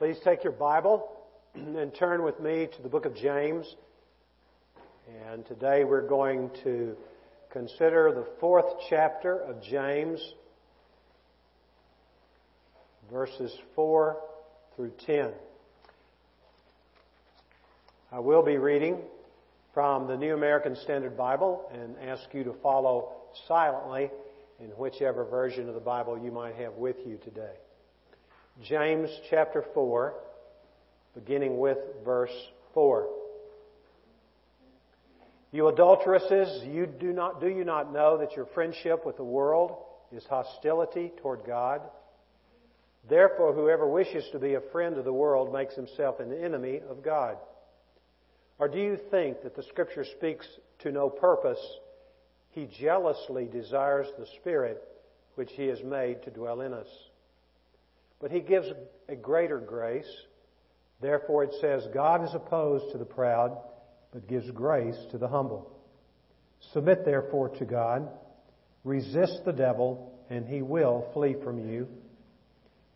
Please take your Bible and turn with me to the book of James. And today we're going to consider the fourth chapter of James, verses 4 through 10. I will be reading from the New American Standard Bible and ask you to follow silently in whichever version of the Bible you might have with you today. James chapter 4, beginning with verse 4. You adulteresses, you do not, do you not know that your friendship with the world is hostility toward God? Therefore, whoever wishes to be a friend of the world makes himself an enemy of God. Or do you think that the Scripture speaks to no purpose? He jealously desires the Spirit which He has made to dwell in us. But He gives a greater grace. Therefore it says, God is opposed to the proud, but gives grace to the humble. Submit therefore to God. Resist the devil, and he will flee from you.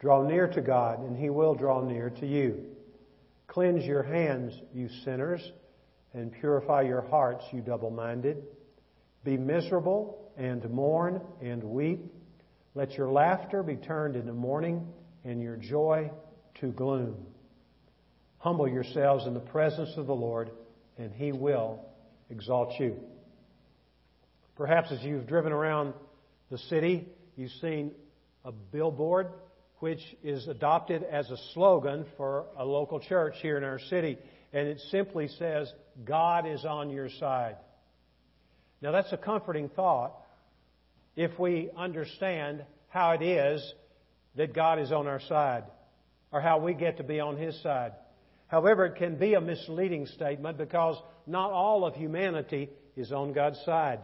Draw near to God, and he will draw near to you. Cleanse your hands, you sinners, and purify your hearts, you double minded. Be miserable and mourn and weep. Let your laughter be turned into mourning and your joy to gloom. Humble yourselves in the presence of the Lord, and he will exalt you. Perhaps as you've driven around the city, you've seen a billboard which is adopted as a slogan for a local church here in our city. And it simply says, God is on your side. Now that's a comforting thought if we understand how it is that God is on our side or how we get to be on His side. However, it can be a misleading statement because not all of humanity is on God's side.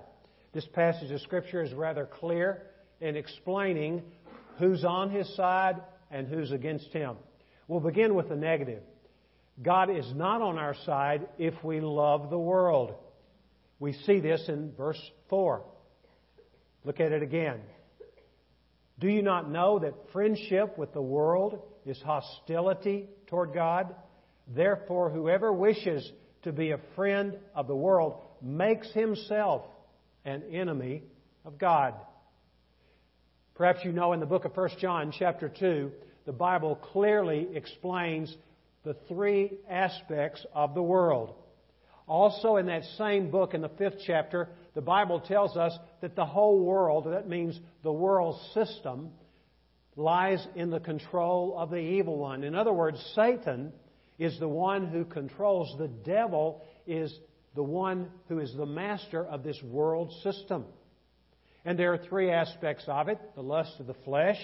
This passage of Scripture is rather clear in explaining who's on His side and who's against Him. We'll begin with the negative. God is not on our side if we love the world. We see this in verse 4. Look at it again. Do you not know that friendship with the world is hostility toward God? Therefore, whoever wishes to be a friend of the world makes himself an enemy of God. Perhaps you know in the book of 1 John, chapter 2, the Bible clearly explains the three aspects of the world. Also, in that same book, in the fifth chapter, the Bible tells us that the whole world, that means the world system, lies in the control of the evil one. In other words, Satan is the one who controls. The devil is the one who is the master of this world system. And there are three aspects of it the lust of the flesh,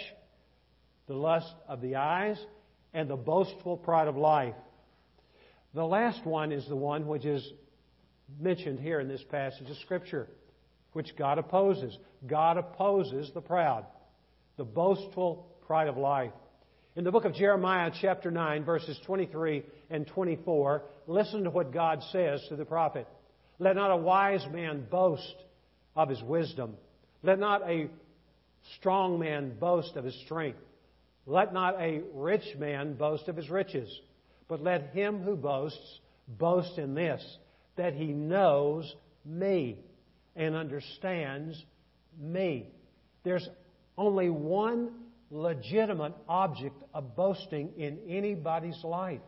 the lust of the eyes, and the boastful pride of life. The last one is the one which is mentioned here in this passage of Scripture, which God opposes. God opposes the proud, the boastful pride of life. In the book of Jeremiah, chapter 9, verses 23 and 24, listen to what God says to the prophet. Let not a wise man boast of his wisdom. Let not a strong man boast of his strength. Let not a rich man boast of his riches, but let him who boasts boast in this, that he knows me and understands me. There's only one legitimate object of boasting in anybody's life,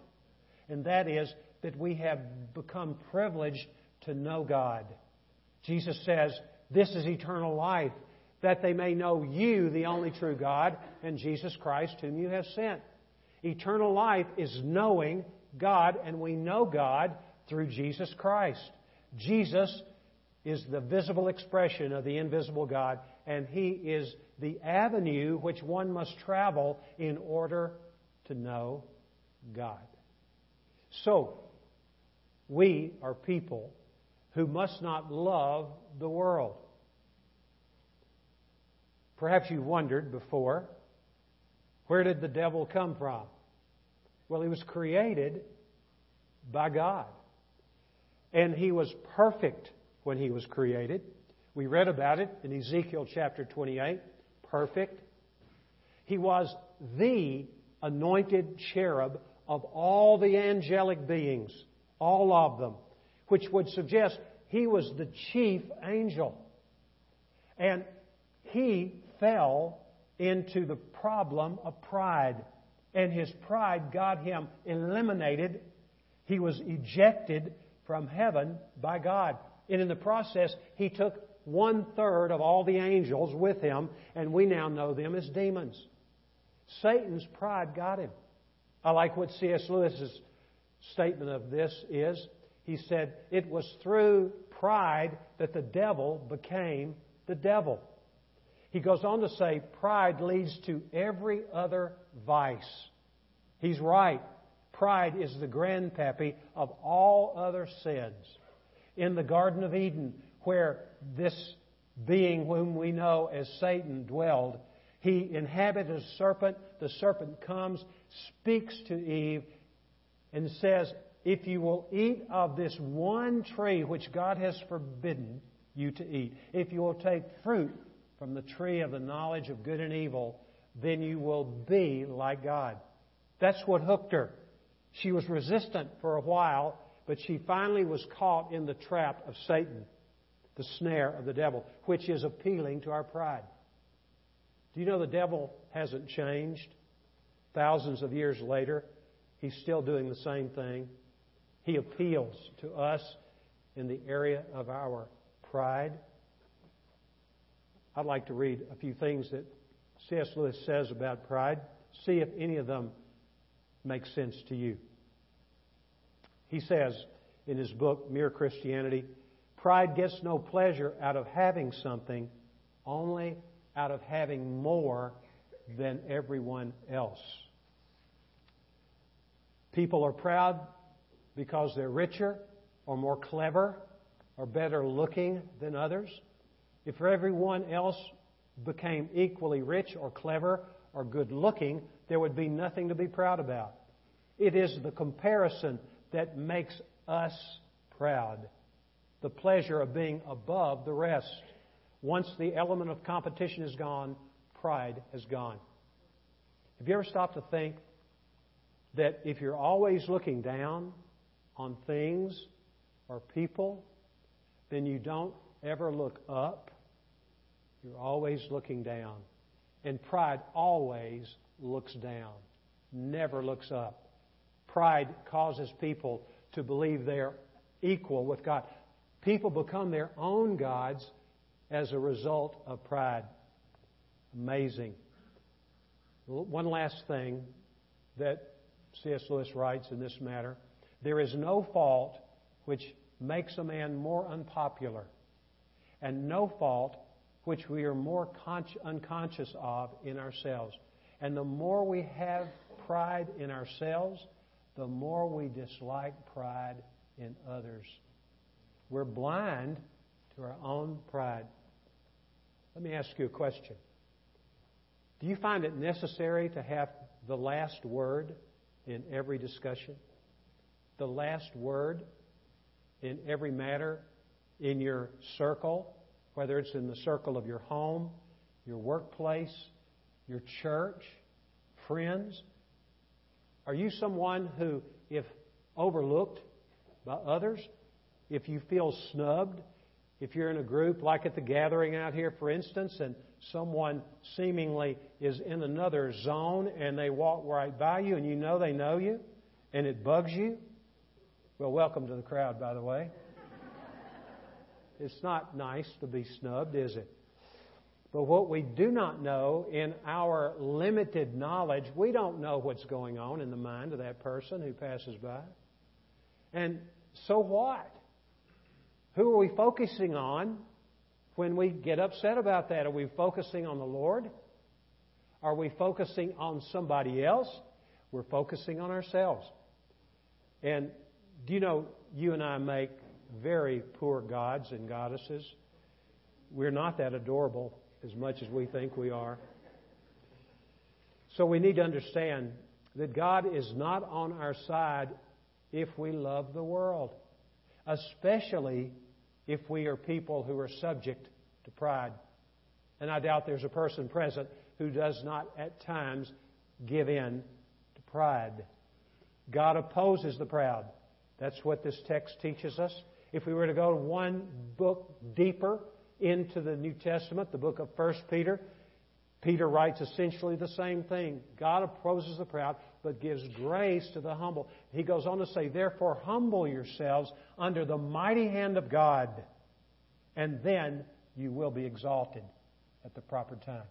and that is that we have become privileged to know God. Jesus says, This is eternal life, that they may know you, the only true God, and Jesus Christ, whom you have sent. Eternal life is knowing God, and we know God through Jesus Christ. Jesus is the visible expression of the invisible God, and He is the avenue which one must travel in order to know God. So, we are people who must not love the world. Perhaps you've wondered before where did the devil come from? Well, he was created by God. And he was perfect when he was created. We read about it in Ezekiel chapter 28. Perfect. He was the anointed cherub of all the angelic beings, all of them, which would suggest he was the chief angel. And he fell into the problem of pride. And his pride got him eliminated. He was ejected from heaven by God. And in the process, he took one third of all the angels with him, and we now know them as demons. Satan's pride got him. I like what C.S. Lewis's statement of this is. He said, It was through pride that the devil became the devil. He goes on to say, Pride leads to every other vice. He's right. Pride is the grandpappy of all other sins. In the Garden of Eden, where this being whom we know as Satan dwelled, he inhabited a serpent. The serpent comes, speaks to Eve, and says, If you will eat of this one tree which God has forbidden you to eat, if you will take fruit from the tree of the knowledge of good and evil, then you will be like God. That's what hooked her. She was resistant for a while, but she finally was caught in the trap of Satan, the snare of the devil, which is appealing to our pride. Do you know the devil hasn't changed? Thousands of years later, he's still doing the same thing. He appeals to us in the area of our pride. I'd like to read a few things that C.S. Lewis says about pride. See if any of them make sense to you. He says in his book, Mere Christianity, pride gets no pleasure out of having something, only out of having more than everyone else. People are proud because they're richer or more clever or better looking than others. If everyone else became equally rich or clever or good looking, there would be nothing to be proud about. It is the comparison that makes us proud. The pleasure of being above the rest. Once the element of competition is gone, pride has gone. Have you ever stopped to think that if you're always looking down on things or people, then you don't ever look up? You're always looking down. And pride always looks down, never looks up. Pride causes people to believe they're equal with God. People become their own gods as a result of pride. Amazing. One last thing that C.S. Lewis writes in this matter there is no fault which makes a man more unpopular, and no fault which we are more con- unconscious of in ourselves. And the more we have pride in ourselves, the more we dislike pride in others. We're blind to our own pride. Let me ask you a question. Do you find it necessary to have the last word in every discussion? The last word in every matter in your circle, whether it's in the circle of your home, your workplace, your church, friends? Are you someone who, if overlooked by others, if you feel snubbed, if you're in a group like at the gathering out here, for instance, and someone seemingly is in another zone and they walk right by you and you know they know you and it bugs you? Well, welcome to the crowd, by the way. It's not nice to be snubbed, is it? But what we do not know in our limited knowledge, we don't know what's going on in the mind of that person who passes by. And so what? Who are we focusing on when we get upset about that? Are we focusing on the Lord? Are we focusing on somebody else? We're focusing on ourselves. And do you know, you and I make very poor gods and goddesses. We're not that adorable as much as we think we are. So we need to understand that God is not on our side if we love the world, especially if we are people who are subject to pride. And I doubt there's a person present who does not at times give in to pride. God opposes the proud. That's what this text teaches us. If we were to go one book deeper into the New Testament, the book of 1 Peter, Peter writes essentially the same thing. God opposes the proud, but gives grace to the humble. He goes on to say, Therefore, humble yourselves under the mighty hand of God, and then you will be exalted at the proper time.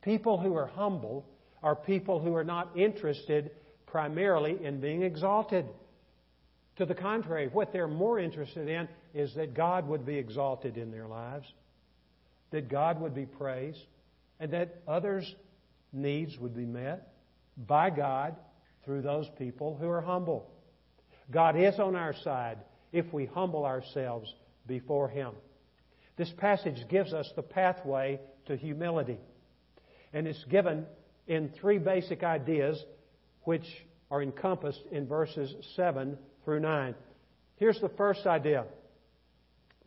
People who are humble are people who are not interested primarily in being exalted. To the contrary, what they're more interested in is that God would be exalted in their lives, that God would be praised, and that others' needs would be met by God through those people who are humble. God is on our side if we humble ourselves before Him. This passage gives us the pathway to humility. And it's given in three basic ideas which are encompassed in verses 7 through 9. Here's the first idea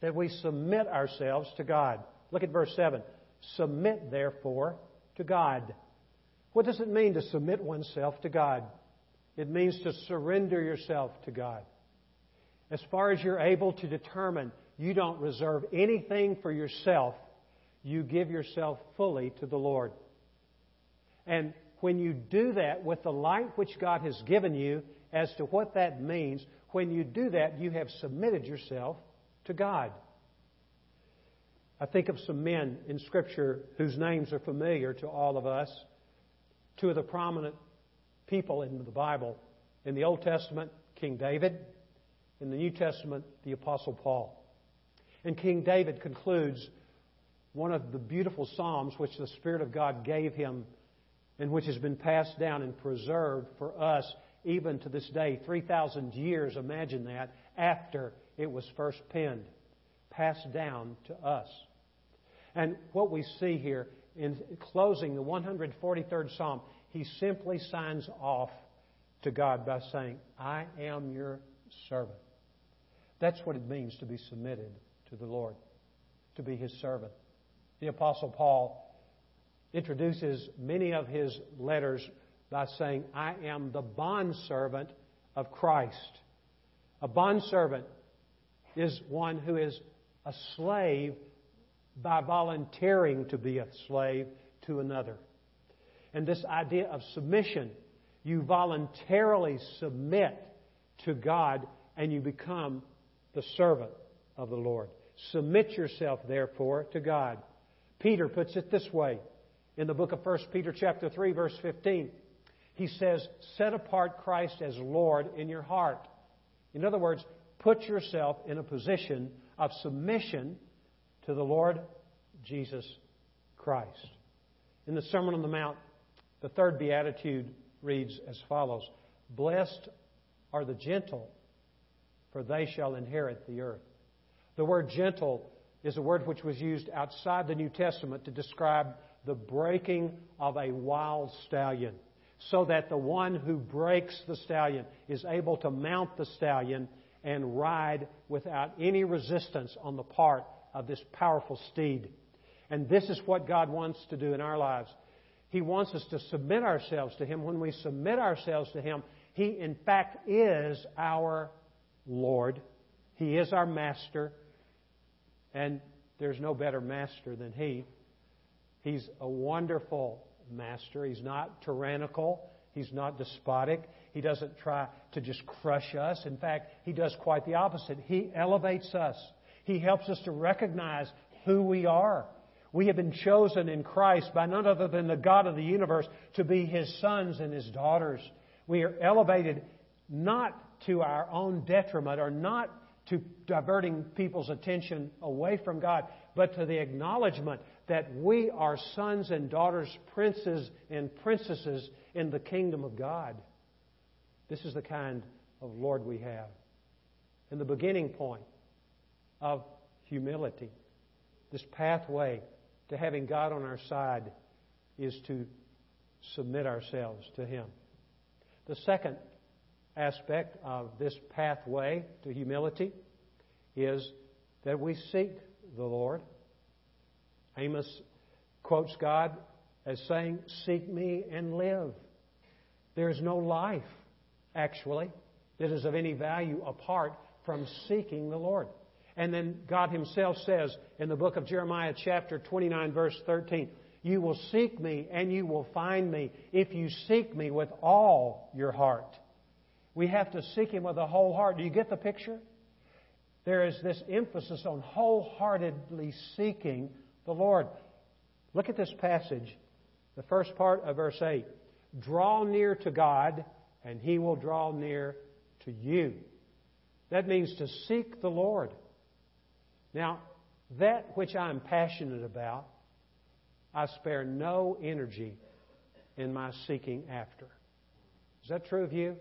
that we submit ourselves to God. Look at verse 7. Submit, therefore, to God. What does it mean to submit oneself to God? It means to surrender yourself to God. As far as you're able to determine, you don't reserve anything for yourself. You give yourself fully to the Lord. And when you do that with the light which God has given you as to what that means, when you do that, you have submitted yourself to God. I think of some men in Scripture whose names are familiar to all of us. Two of the prominent people in the Bible. In the Old Testament, King David. In the New Testament, the Apostle Paul. And King David concludes one of the beautiful Psalms which the Spirit of God gave him and which has been passed down and preserved for us even to this day. 3,000 years, imagine that, after it was first penned, passed down to us. And what we see here in closing the 143rd Psalm, he simply signs off to God by saying, I am your servant. That's what it means to be submitted to the Lord, to be his servant. The Apostle Paul introduces many of his letters by saying, I am the bondservant of Christ. A bondservant is one who is a slave by volunteering to be a slave to another. And this idea of submission, you voluntarily submit to God and you become the servant of the Lord. Submit yourself, therefore, to God. Peter puts it this way in the book of 1 Peter chapter 3 verse 15. He says, "Set apart Christ as Lord in your heart." In other words, put yourself in a position of submission to the Lord Jesus Christ. In the Sermon on the Mount, the third beatitude reads as follows Blessed are the gentle, for they shall inherit the earth. The word gentle is a word which was used outside the New Testament to describe the breaking of a wild stallion, so that the one who breaks the stallion is able to mount the stallion and ride without any resistance on the part of this powerful steed. And this is what God wants to do in our lives. He wants us to submit ourselves to Him. When we submit ourselves to Him, He, in fact, is our Lord. He is our master. And there's no better master than He. He's a wonderful master. He's not tyrannical. He's not despotic. He doesn't try to just crush us. In fact, He does quite the opposite. He elevates us. He helps us to recognize who we are. We have been chosen in Christ by none other than the God of the universe to be His sons and His daughters. We are elevated not to our own detriment or not to diverting people's attention away from God, but to the acknowledgement that we are sons and daughters, princes and princesses in the kingdom of God. This is the kind of Lord we have. And the beginning point of humility, this pathway to having God on our side, is to submit ourselves to Him. The second aspect of this pathway to humility is that we seek the Lord. Amos quotes God as saying, Seek me and live. There is no life, actually, that is of any value apart from seeking the Lord. And then God Himself says in the book of Jeremiah, chapter 29, verse 13, You will seek me and you will find me if you seek me with all your heart. We have to seek Him with a whole heart. Do you get the picture? There is this emphasis on wholeheartedly seeking the Lord. Look at this passage, the first part of verse 8. Draw near to God, and He will draw near to you. That means to seek the Lord. Now, that which I'm passionate about, I spare no energy in my seeking after. Is that true of you?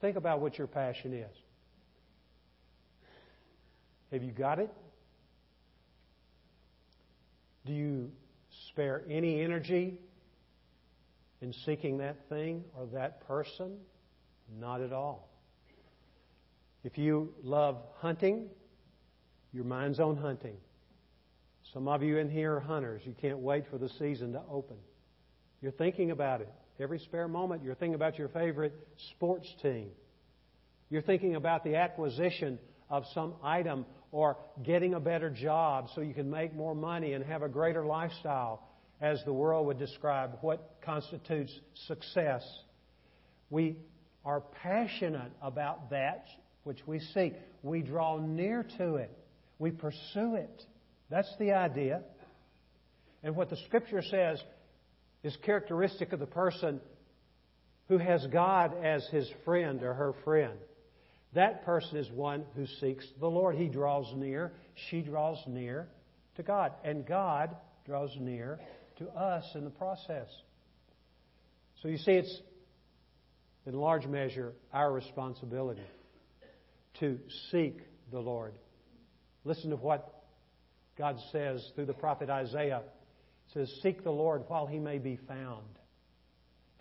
Think about what your passion is. Have you got it? Do you spare any energy in seeking that thing or that person? Not at all. If you love hunting, your mind's on hunting. Some of you in here are hunters. You can't wait for the season to open. You're thinking about it. Every spare moment, you're thinking about your favorite sports team. You're thinking about the acquisition of some item or getting a better job so you can make more money and have a greater lifestyle, as the world would describe what constitutes success. We are passionate about that which we seek. We draw near to it. We pursue it. That's the idea. And what the Scripture says is characteristic of the person who has God as his friend or her friend. That person is one who seeks the Lord. He draws near, she draws near to God. And God draws near to us in the process. So you see, it's in large measure our responsibility to seek the Lord. Listen to what God says through the prophet Isaiah. It says, Seek the Lord while he may be found.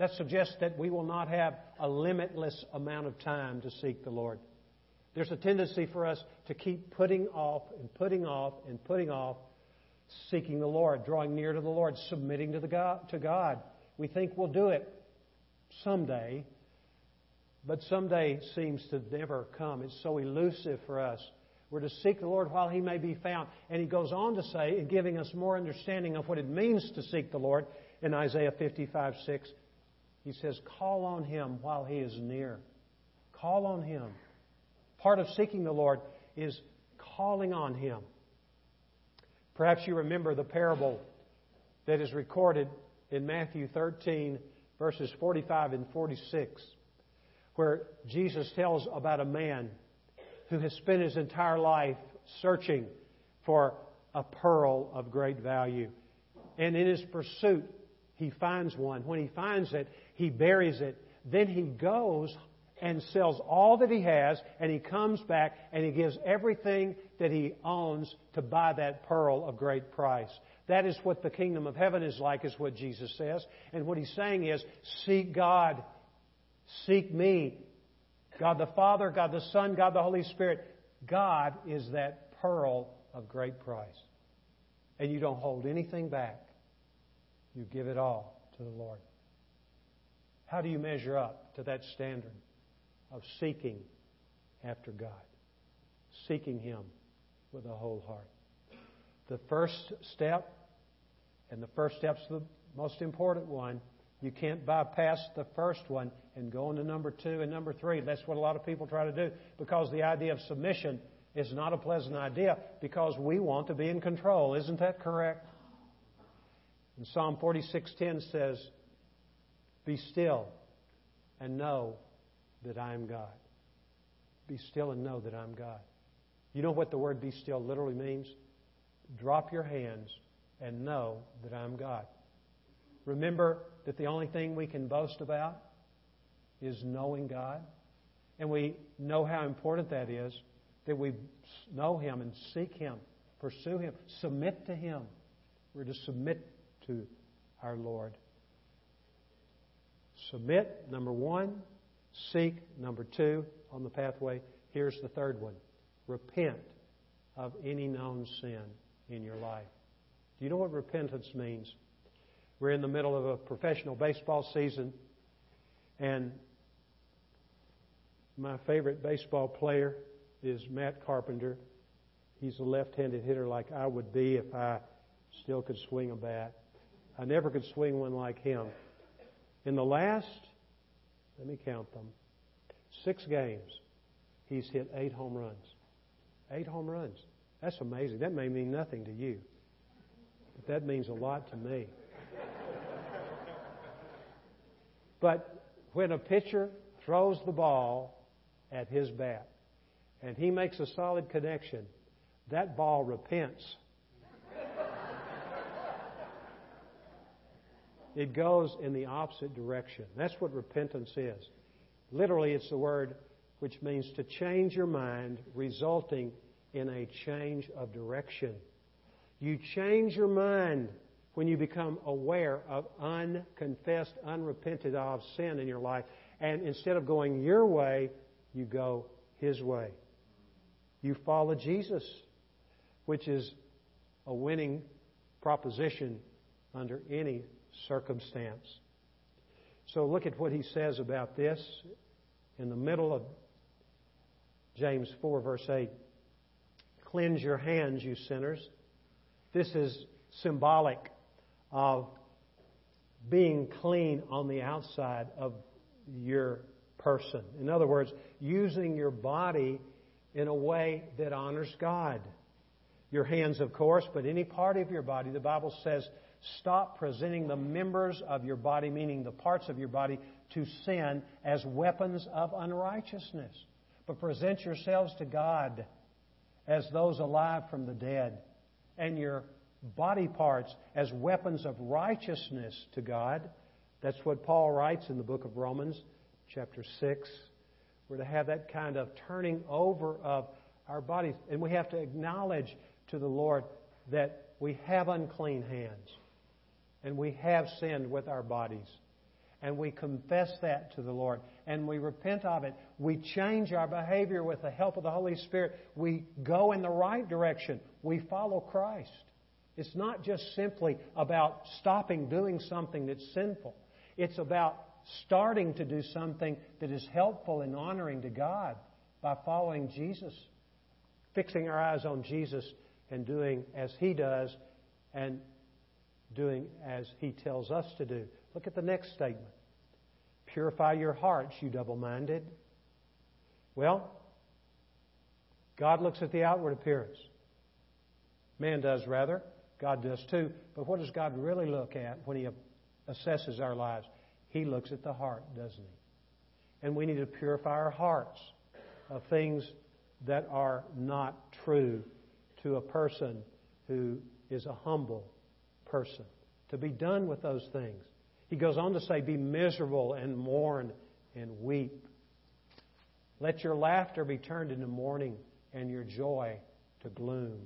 That suggests that we will not have a limitless amount of time to seek the Lord. There's a tendency for us to keep putting off and putting off and putting off seeking the Lord, drawing near to the Lord, submitting to, the God, to God. We think we'll do it someday, but someday seems to never come. It's so elusive for us. We're to seek the Lord while He may be found. And He goes on to say, in giving us more understanding of what it means to seek the Lord, in Isaiah 55 6, He says, Call on Him while He is near. Call on Him. Part of seeking the Lord is calling on Him. Perhaps you remember the parable that is recorded in Matthew 13, verses 45 and 46 where Jesus tells about a man who has spent his entire life searching for a pearl of great value. And in his pursuit, he finds one. When he finds it, he buries it. Then he goes and sells all that he has, and he comes back and he gives everything that he owns to buy that pearl of great price. That is what the kingdom of heaven is like, is what Jesus says. And what he's saying is, seek God Seek me. God the Father, God the Son, God the Holy Spirit. God is that pearl of great price. And you don't hold anything back. You give it all to the Lord. How do you measure up to that standard of seeking after God? Seeking Him with a whole heart. The first step, and the first step's the most important one, you can't bypass the first one and go on to number two and number three. That's what a lot of people try to do because the idea of submission is not a pleasant idea because we want to be in control. Isn't that correct? And Psalm 46:10 says, "Be still and know that I am God." Be still and know that I'm God. You know what the word be still literally means? Drop your hands and know that I'm God. Remember that the only thing we can boast about is knowing God. And we know how important that is, that we know Him and seek Him, pursue Him, submit to Him. We're to submit to our Lord. Submit, number one. Seek, number two, on the pathway. Here's the third one repent of any known sin in your life. Do you know what repentance means? We're in the middle of a professional baseball season. And my favorite baseball player is Matt Carpenter. He's a left handed hitter like I would be if I still could swing a bat. I never could swing one like him. In the last, let me count them, six games, he's hit eight home runs. Eight home runs. That's amazing. That may mean nothing to you, but that means a lot to me. but when a pitcher throws the ball at his bat and he makes a solid connection, that ball repents. It goes in the opposite direction. That's what repentance is. Literally, it's the word which means to change your mind, resulting in a change of direction. You change your mind when you become aware of unconfessed, unrepented of sin in your life. And instead of going your way, you go His way. You follow Jesus, which is a winning proposition under any circumstance. So look at what he says about this in the middle of James 4, verse 8. Cleanse your hands, you sinners. This is symbolic of being clean on the outside of your person. In other words, using your body in a way that honors God. Your hands, of course, but any part of your body, the Bible says, stop presenting the members of your body, meaning the parts of your body, to sin as weapons of unrighteousness. But present yourselves to God as those alive from the dead, and your body parts as weapons of righteousness to God. That's what Paul writes in the book of Romans, chapter 6. We're to have that kind of turning over of our bodies. And we have to acknowledge to the Lord that we have unclean hands and we have sinned with our bodies. And we confess that to the Lord. And we repent of it. We change our behavior with the help of the Holy Spirit. We go in the right direction. We follow Christ. It's not just simply about stopping doing something that's sinful. It's about starting to do something that is helpful and honoring to God by following Jesus, fixing our eyes on Jesus and doing as He does and doing as He tells us to do. Look at the next statement. Purify your hearts, you double minded. Well, God looks at the outward appearance. Man does, rather. God does too. But what does God really look at when He assesses our lives? He looks at the heart, doesn't He? And we need to purify our hearts of things that are not true to a person who is a humble person. To be done with those things. He goes on to say, Be miserable and mourn and weep. Let your laughter be turned into mourning and your joy to gloom.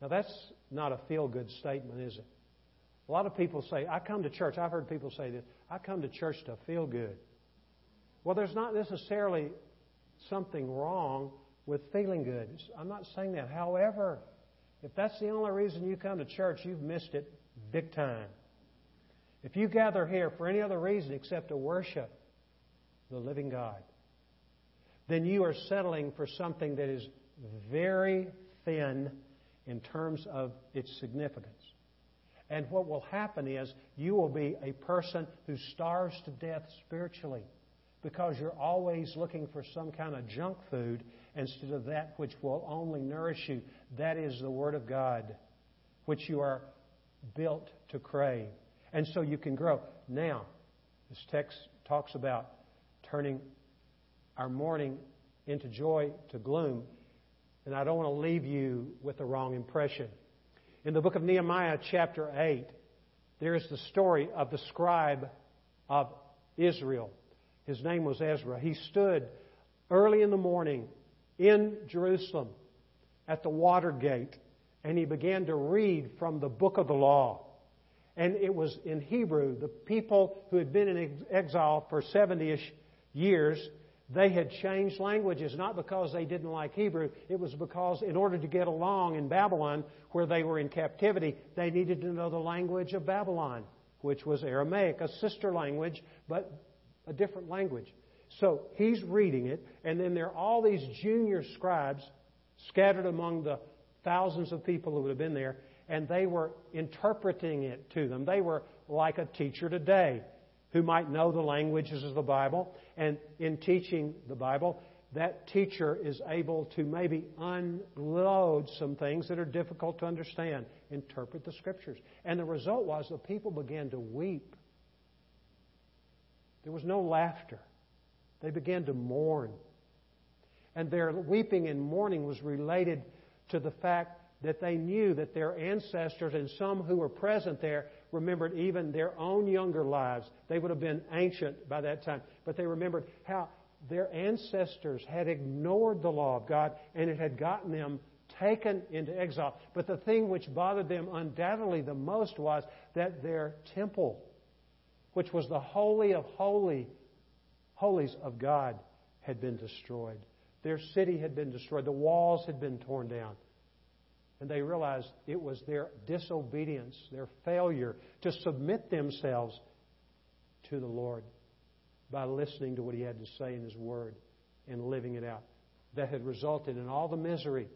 Now, that's not a feel good statement, is it? A lot of people say, I come to church. I've heard people say this I come to church to feel good. Well, there's not necessarily something wrong with feeling good. I'm not saying that. However, if that's the only reason you come to church, you've missed it big time. If you gather here for any other reason except to worship the living God, then you are settling for something that is very thin in terms of its significance. And what will happen is you will be a person who starves to death spiritually because you're always looking for some kind of junk food instead of that which will only nourish you. That is the Word of God, which you are built to crave. And so you can grow. Now, this text talks about turning our mourning into joy to gloom. And I don't want to leave you with the wrong impression. In the book of Nehemiah, chapter 8, there is the story of the scribe of Israel. His name was Ezra. He stood early in the morning in Jerusalem at the water gate and he began to read from the book of the law. And it was in Hebrew. The people who had been in exile for 70 ish years they had changed languages, not because they didn't like Hebrew. It was because, in order to get along in Babylon, where they were in captivity, they needed to know the language of Babylon, which was Aramaic, a sister language, but a different language. So he's reading it, and then there are all these junior scribes scattered among the thousands of people who would have been there, and they were interpreting it to them. They were like a teacher today who might know the languages of the Bible, and in teaching the Bible, that teacher is able to maybe unload some things that are difficult to understand, interpret the Scriptures. And the result was the people began to weep. There was no laughter. They began to mourn. And their weeping and mourning was related to the fact that they knew that their ancestors and some who were present there remembered even their own younger lives. They would have been ancient by that time, but they remembered how their ancestors had ignored the law of God and it had gotten them taken into exile. But the thing which bothered them undoubtedly the most was that their temple, which was the holy of holy, holies of God, had been destroyed. Their city had been destroyed. The walls had been torn down. And they realized it was their disobedience, their failure to submit themselves to the Lord by listening to what He had to say in His Word and living it out that had resulted in all the misery,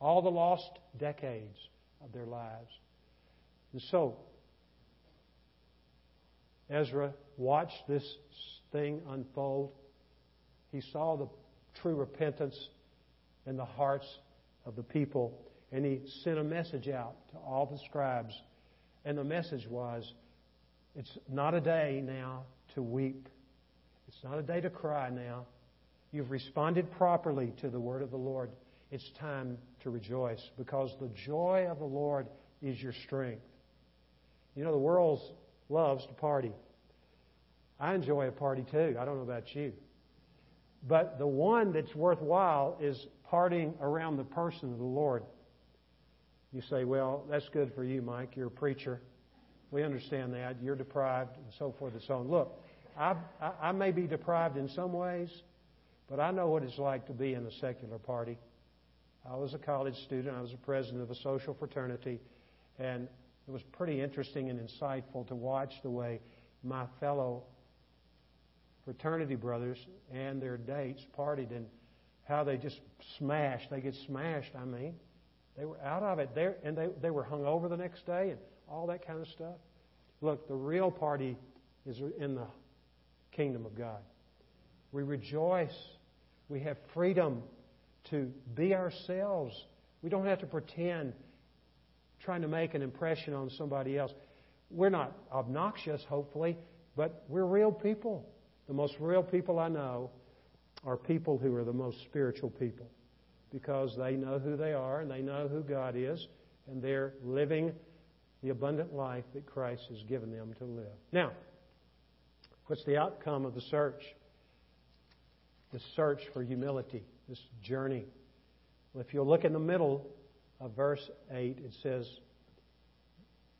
all the lost decades of their lives. And so, Ezra watched this thing unfold. He saw the true repentance in the hearts of the people and he sent a message out to all the scribes. And the message was it's not a day now to weep, it's not a day to cry now. You've responded properly to the word of the Lord. It's time to rejoice because the joy of the Lord is your strength. You know, the world loves to party. I enjoy a party too. I don't know about you. But the one that's worthwhile is partying around the person of the Lord. You say, well, that's good for you, Mike. You're a preacher. We understand that. You're deprived and so forth and so on. Look, I, I, I may be deprived in some ways, but I know what it's like to be in a secular party. I was a college student. I was a president of a social fraternity. And it was pretty interesting and insightful to watch the way my fellow fraternity brothers and their dates partied and how they just smashed. They get smashed, I mean. They were out of it. There, and they, they were hung over the next day and all that kind of stuff. Look, the real party is in the kingdom of God. We rejoice. We have freedom to be ourselves. We don't have to pretend trying to make an impression on somebody else. We're not obnoxious, hopefully, but we're real people. The most real people I know are people who are the most spiritual people because they know who they are and they know who God is and they're living the abundant life that Christ has given them to live. Now, what's the outcome of the search? The search for humility, this journey. Well, if you'll look in the middle of verse 8, it says,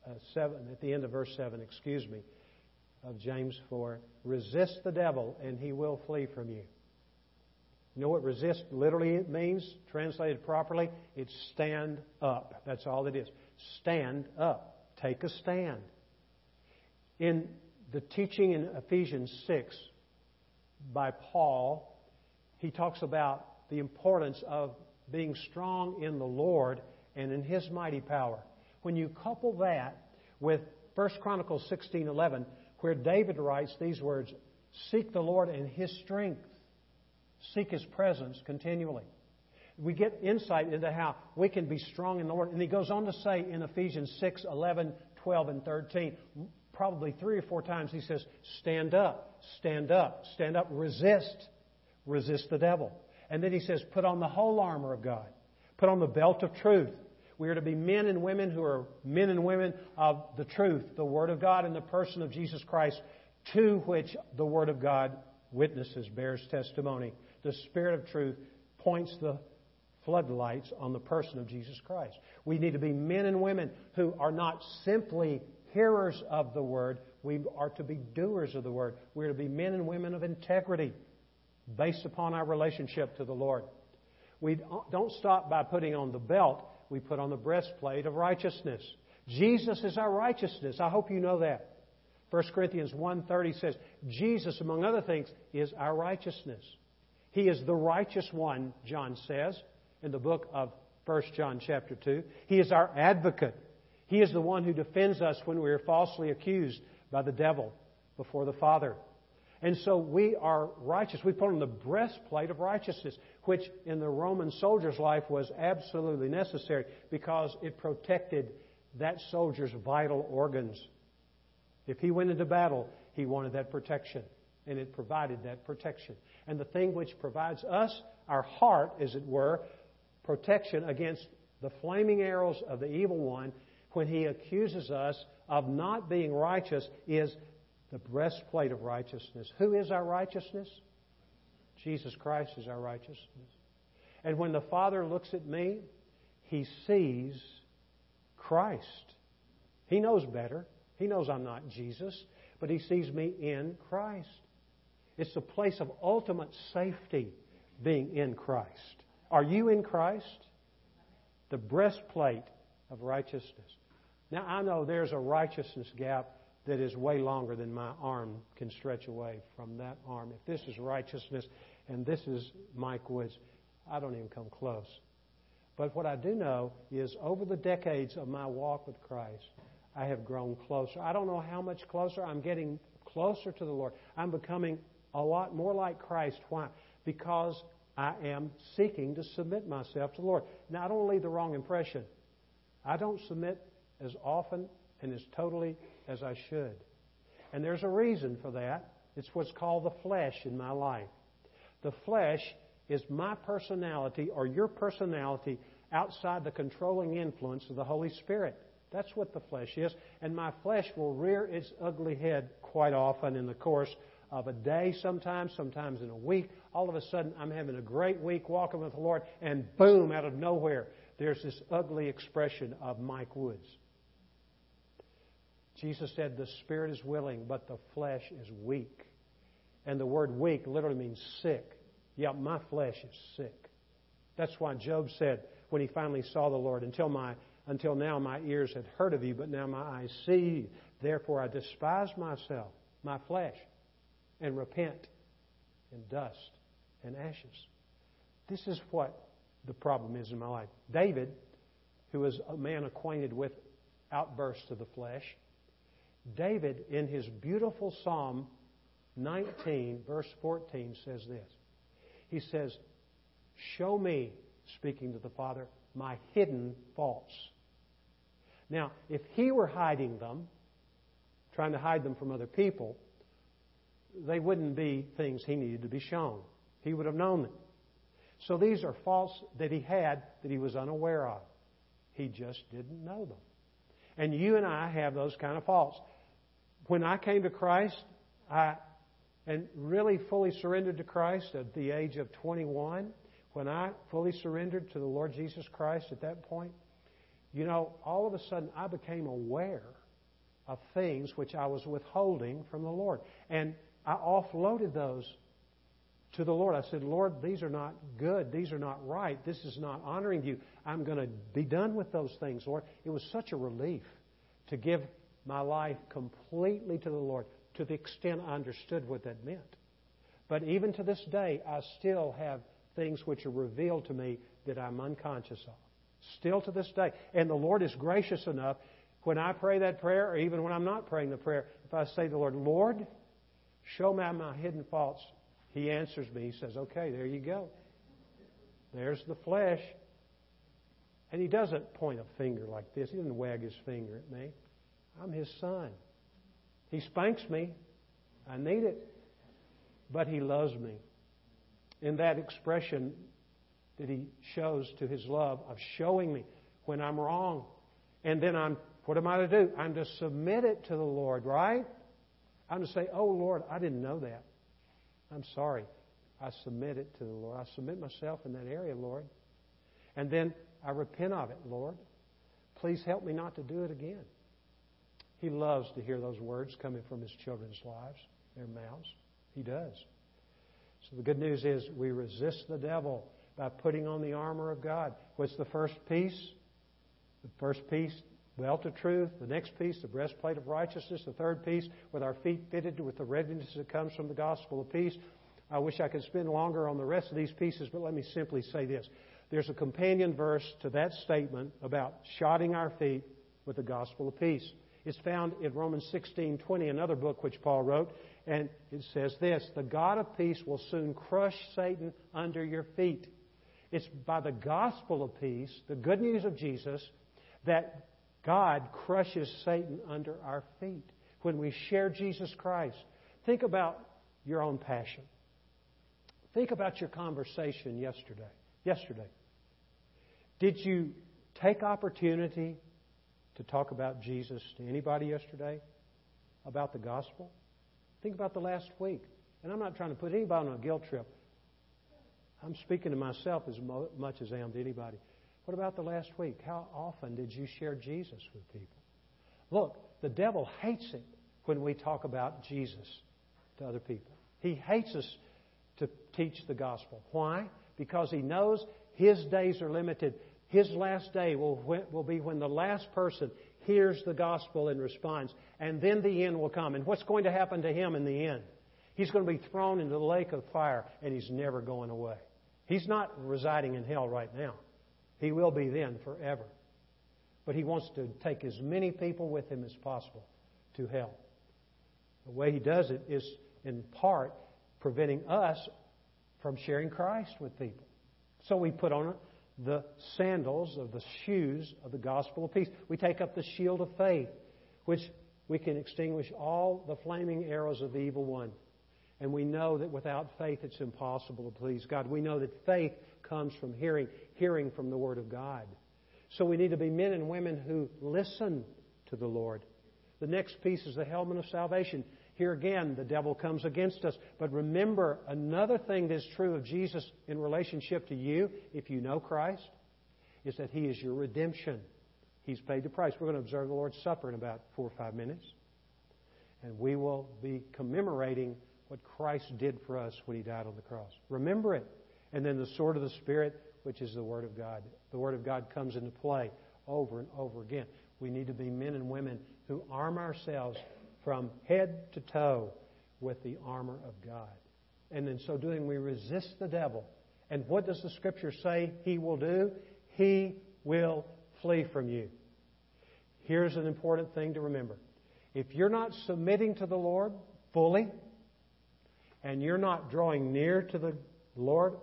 uh, 7, at the end of verse 7, excuse me, of James 4, resist the devil and he will flee from you. You know what resist literally means, translated properly? It's stand up. That's all it is. Stand up. Take a stand. In the teaching in Ephesians 6 by Paul, he talks about the importance of being strong in the Lord and in His mighty power. When you couple that with 1 Chronicles 16:11, where David writes these words, "Seek the Lord and His strength." Seek His presence continually. We get insight into how we can be strong in the Lord. And he goes on to say in Ephesians 6, 11, 12, and 13, probably three or four times, he says, Stand up, stand up, stand up, resist, resist the devil. And then he says, Put on the whole armor of God, put on the belt of truth. We are to be men and women who are men and women of the truth, the Word of God, and the person of Jesus Christ, to which the Word of God witnesses, bears testimony the Spirit of truth points the floodlights on the person of Jesus Christ. We need to be men and women who are not simply hearers of the Word, we are to be doers of the Word. We're to be men and women of integrity based upon our relationship to the Lord. We don't stop by putting on the belt, we put on the breastplate of righteousness. Jesus is our righteousness. I hope you know that. 1 Corinthians 1.30 says, Jesus, among other things, is our righteousness. He is the righteous one, John says in the book of 1 John chapter 2. He is our advocate. He is the one who defends us when we are falsely accused by the devil before the Father. And so we are righteous. We put on the breastplate of righteousness, which in the Roman soldier's life was absolutely necessary because it protected that soldier's vital organs. If he went into battle, he wanted that protection, and it provided that protection. And the thing which provides us, our heart, as it were, protection against the flaming arrows of the evil one when he accuses us of not being righteous is the breastplate of righteousness. Who is our righteousness? Jesus Christ is our righteousness. And when the Father looks at me, he sees Christ. He knows better. He knows I'm not Jesus, but he sees me in Christ. It's the place of ultimate safety being in Christ. Are you in Christ? The breastplate of righteousness. Now, I know there's a righteousness gap that is way longer than my arm can stretch away from that arm. If this is righteousness and this is Mike Woods, I don't even come close. But what I do know is over the decades of my walk with Christ, I have grown closer. I don't know how much closer. I'm getting closer to the Lord. I'm becoming a lot more like Christ. Why? Because I am seeking to submit myself to the Lord. Now, I don't leave the wrong impression. I don't submit as often and as totally as I should. And there's a reason for that. It's what's called the flesh in my life. The flesh is my personality or your personality outside the controlling influence of the Holy Spirit. That's what the flesh is. And my flesh will rear its ugly head quite often in the course of a day sometimes, sometimes in a week. All of a sudden, I'm having a great week walking with the Lord, and boom, out of nowhere, there's this ugly expression of Mike Woods. Jesus said, The spirit is willing, but the flesh is weak. And the word weak literally means sick. Yeah, my flesh is sick. That's why Job said when he finally saw the Lord, until my until now my ears had heard of you, but now my eyes see you. Therefore I despise myself, my flesh, and repent in dust and ashes. This is what the problem is in my life. David, who was a man acquainted with outbursts of the flesh, David, in his beautiful Psalm 19, verse 14, says this. He says, Show me, speaking to the Father, my hidden faults. Now, if he were hiding them, trying to hide them from other people, they wouldn't be things he needed to be shown. He would have known them. So these are faults that he had that he was unaware of. He just didn't know them. And you and I have those kind of faults. When I came to Christ, I and really fully surrendered to Christ at the age of 21, when I fully surrendered to the Lord Jesus Christ at that point, you know, all of a sudden I became aware of things which I was withholding from the Lord. And I offloaded those to the Lord. I said, Lord, these are not good. These are not right. This is not honoring you. I'm going to be done with those things, Lord. It was such a relief to give my life completely to the Lord to the extent I understood what that meant. But even to this day, I still have things which are revealed to me that I'm unconscious of. Still to this day. And the Lord is gracious enough when I pray that prayer, or even when I'm not praying the prayer, if I say to the Lord, Lord, show me my hidden faults, He answers me. He says, Okay, there you go. There's the flesh. And He doesn't point a finger like this. He doesn't wag His finger at me. I'm His son. He spanks me. I need it. But He loves me. In that expression, that He shows to His love of showing me when I'm wrong. And then I'm, what am I to do? I'm to submit it to the Lord, right? I'm to say, Oh Lord, I didn't know that. I'm sorry. I submit it to the Lord. I submit myself in that area, Lord. And then I repent of it, Lord. Please help me not to do it again. He loves to hear those words coming from his children's lives, their mouths. He does. So the good news is we resist the devil by putting on the armor of God. What's the first piece? The first piece, belt of truth. The next piece, the breastplate of righteousness. The third piece, with our feet fitted with the readiness that comes from the gospel of peace. I wish I could spend longer on the rest of these pieces, but let me simply say this. There's a companion verse to that statement about shodding our feet with the gospel of peace. It's found in Romans 16:20, another book which Paul wrote, and it says this, "The God of peace will soon crush Satan under your feet." It's by the gospel of peace, the good news of Jesus, that God crushes Satan under our feet when we share Jesus Christ. Think about your own passion. Think about your conversation yesterday. Yesterday. Did you take opportunity to talk about Jesus to anybody yesterday? About the gospel? Think about the last week. And I'm not trying to put anybody on a guilt trip. I'm speaking to myself as much as I am to anybody. What about the last week? How often did you share Jesus with people? Look, the devil hates it when we talk about Jesus to other people. He hates us to teach the gospel. Why? Because he knows his days are limited. His last day will, will be when the last person hears the gospel and responds, and then the end will come. And what's going to happen to him in the end? He's going to be thrown into the lake of fire, and he's never going away. He's not residing in hell right now. He will be then forever. But he wants to take as many people with him as possible to hell. The way he does it is, in part, preventing us from sharing Christ with people. So we put on the sandals of the shoes of the gospel of peace. We take up the shield of faith, which we can extinguish all the flaming arrows of the evil one. And we know that without faith it's impossible to please God. We know that faith comes from hearing, hearing from the Word of God. So we need to be men and women who listen to the Lord. The next piece is the helmet of salvation. Here again, the devil comes against us. But remember, another thing that's true of Jesus in relationship to you, if you know Christ, is that He is your redemption. He's paid the price. We're going to observe the Lord's Supper in about four or five minutes. And we will be commemorating what Christ did for us when He died on the cross. Remember it. And then the sword of the Spirit, which is the Word of God. The Word of God comes into play over and over again. We need to be men and women who arm ourselves from head to toe with the armor of God. And in so doing, we resist the devil. And what does the Scripture say he will do? He will flee from you. Here's an important thing to remember. If you're not submitting to the Lord fully, and you're not drawing near to the Lord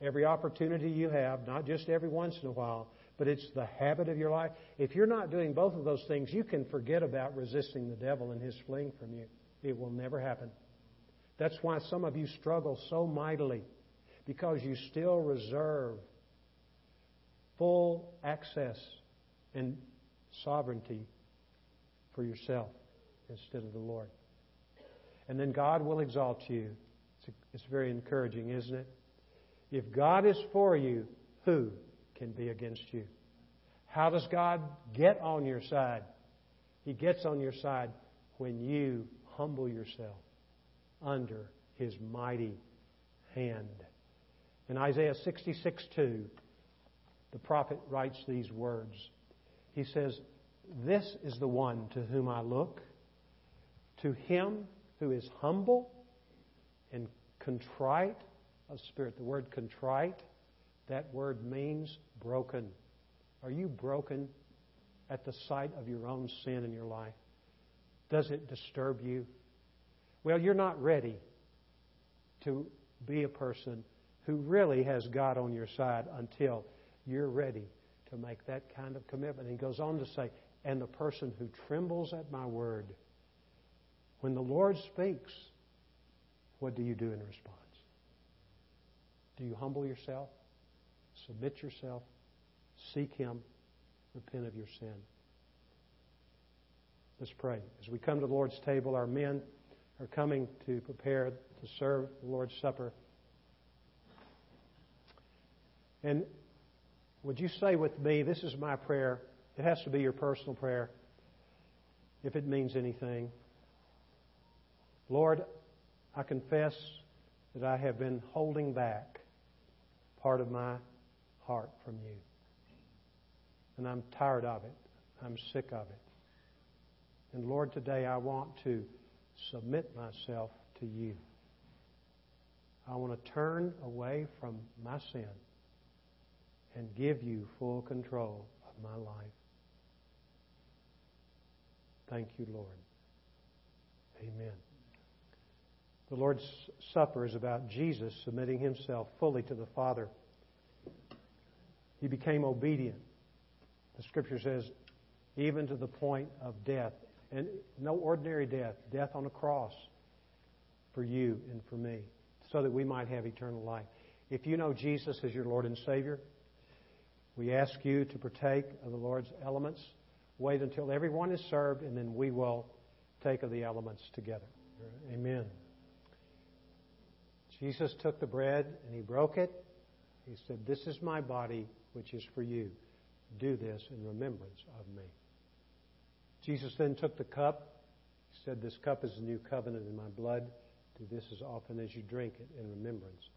every opportunity you have, not just every once in a while, but it's the habit of your life. If you're not doing both of those things, you can forget about resisting the devil and his fleeing from you. It will never happen. That's why some of you struggle so mightily, because you still reserve full access and sovereignty for yourself instead of the Lord. And then God will exalt you. It's, very encouraging, isn't it? If God is for you, who can be against you. How does God get on your side? He gets on your side when you humble yourself under His mighty hand. In Isaiah 66 2, the prophet writes these words. He says, This is the one to whom I look, to him who is humble and contrite of spirit. The word contrite that word means broken. Are you broken at the sight of your own sin in your life? Does it disturb you? Well, you're not ready to be a person who really has God on your side until you're ready to make that kind of commitment. He goes on to say, and the person who trembles at my word. When the Lord speaks, what do you do in response? Do you humble yourself? Submit yourself. Seek Him. Repent of your sin. Let's pray. As we come to the Lord's table, our men are coming to prepare to serve the Lord's Supper. And would you say with me, this is my prayer. It has to be your personal prayer, if it means anything. Lord, I confess that I have been holding back part of my heart from you. And I'm tired of it. I'm sick of it. And Lord, today I want to submit myself to you. I want to turn away from my sin and give you full control of my life. Thank you, Lord. Amen. The Lord's Supper is about Jesus submitting himself fully to the Father. He became obedient. The Scripture says, even to the point of death. And no ordinary death, death on a cross for you and for me, so that we might have eternal life. If you know Jesus as your Lord and Savior, we ask you to partake of the Lord's elements. Wait until everyone is served, and then we will take of the elements together. Amen. Jesus took the bread and he broke it. He said, This is my body, which is for you. Do this in remembrance of me. Jesus then took the cup. He said, This cup is the new covenant in my blood. Do this as often as you drink it in remembrance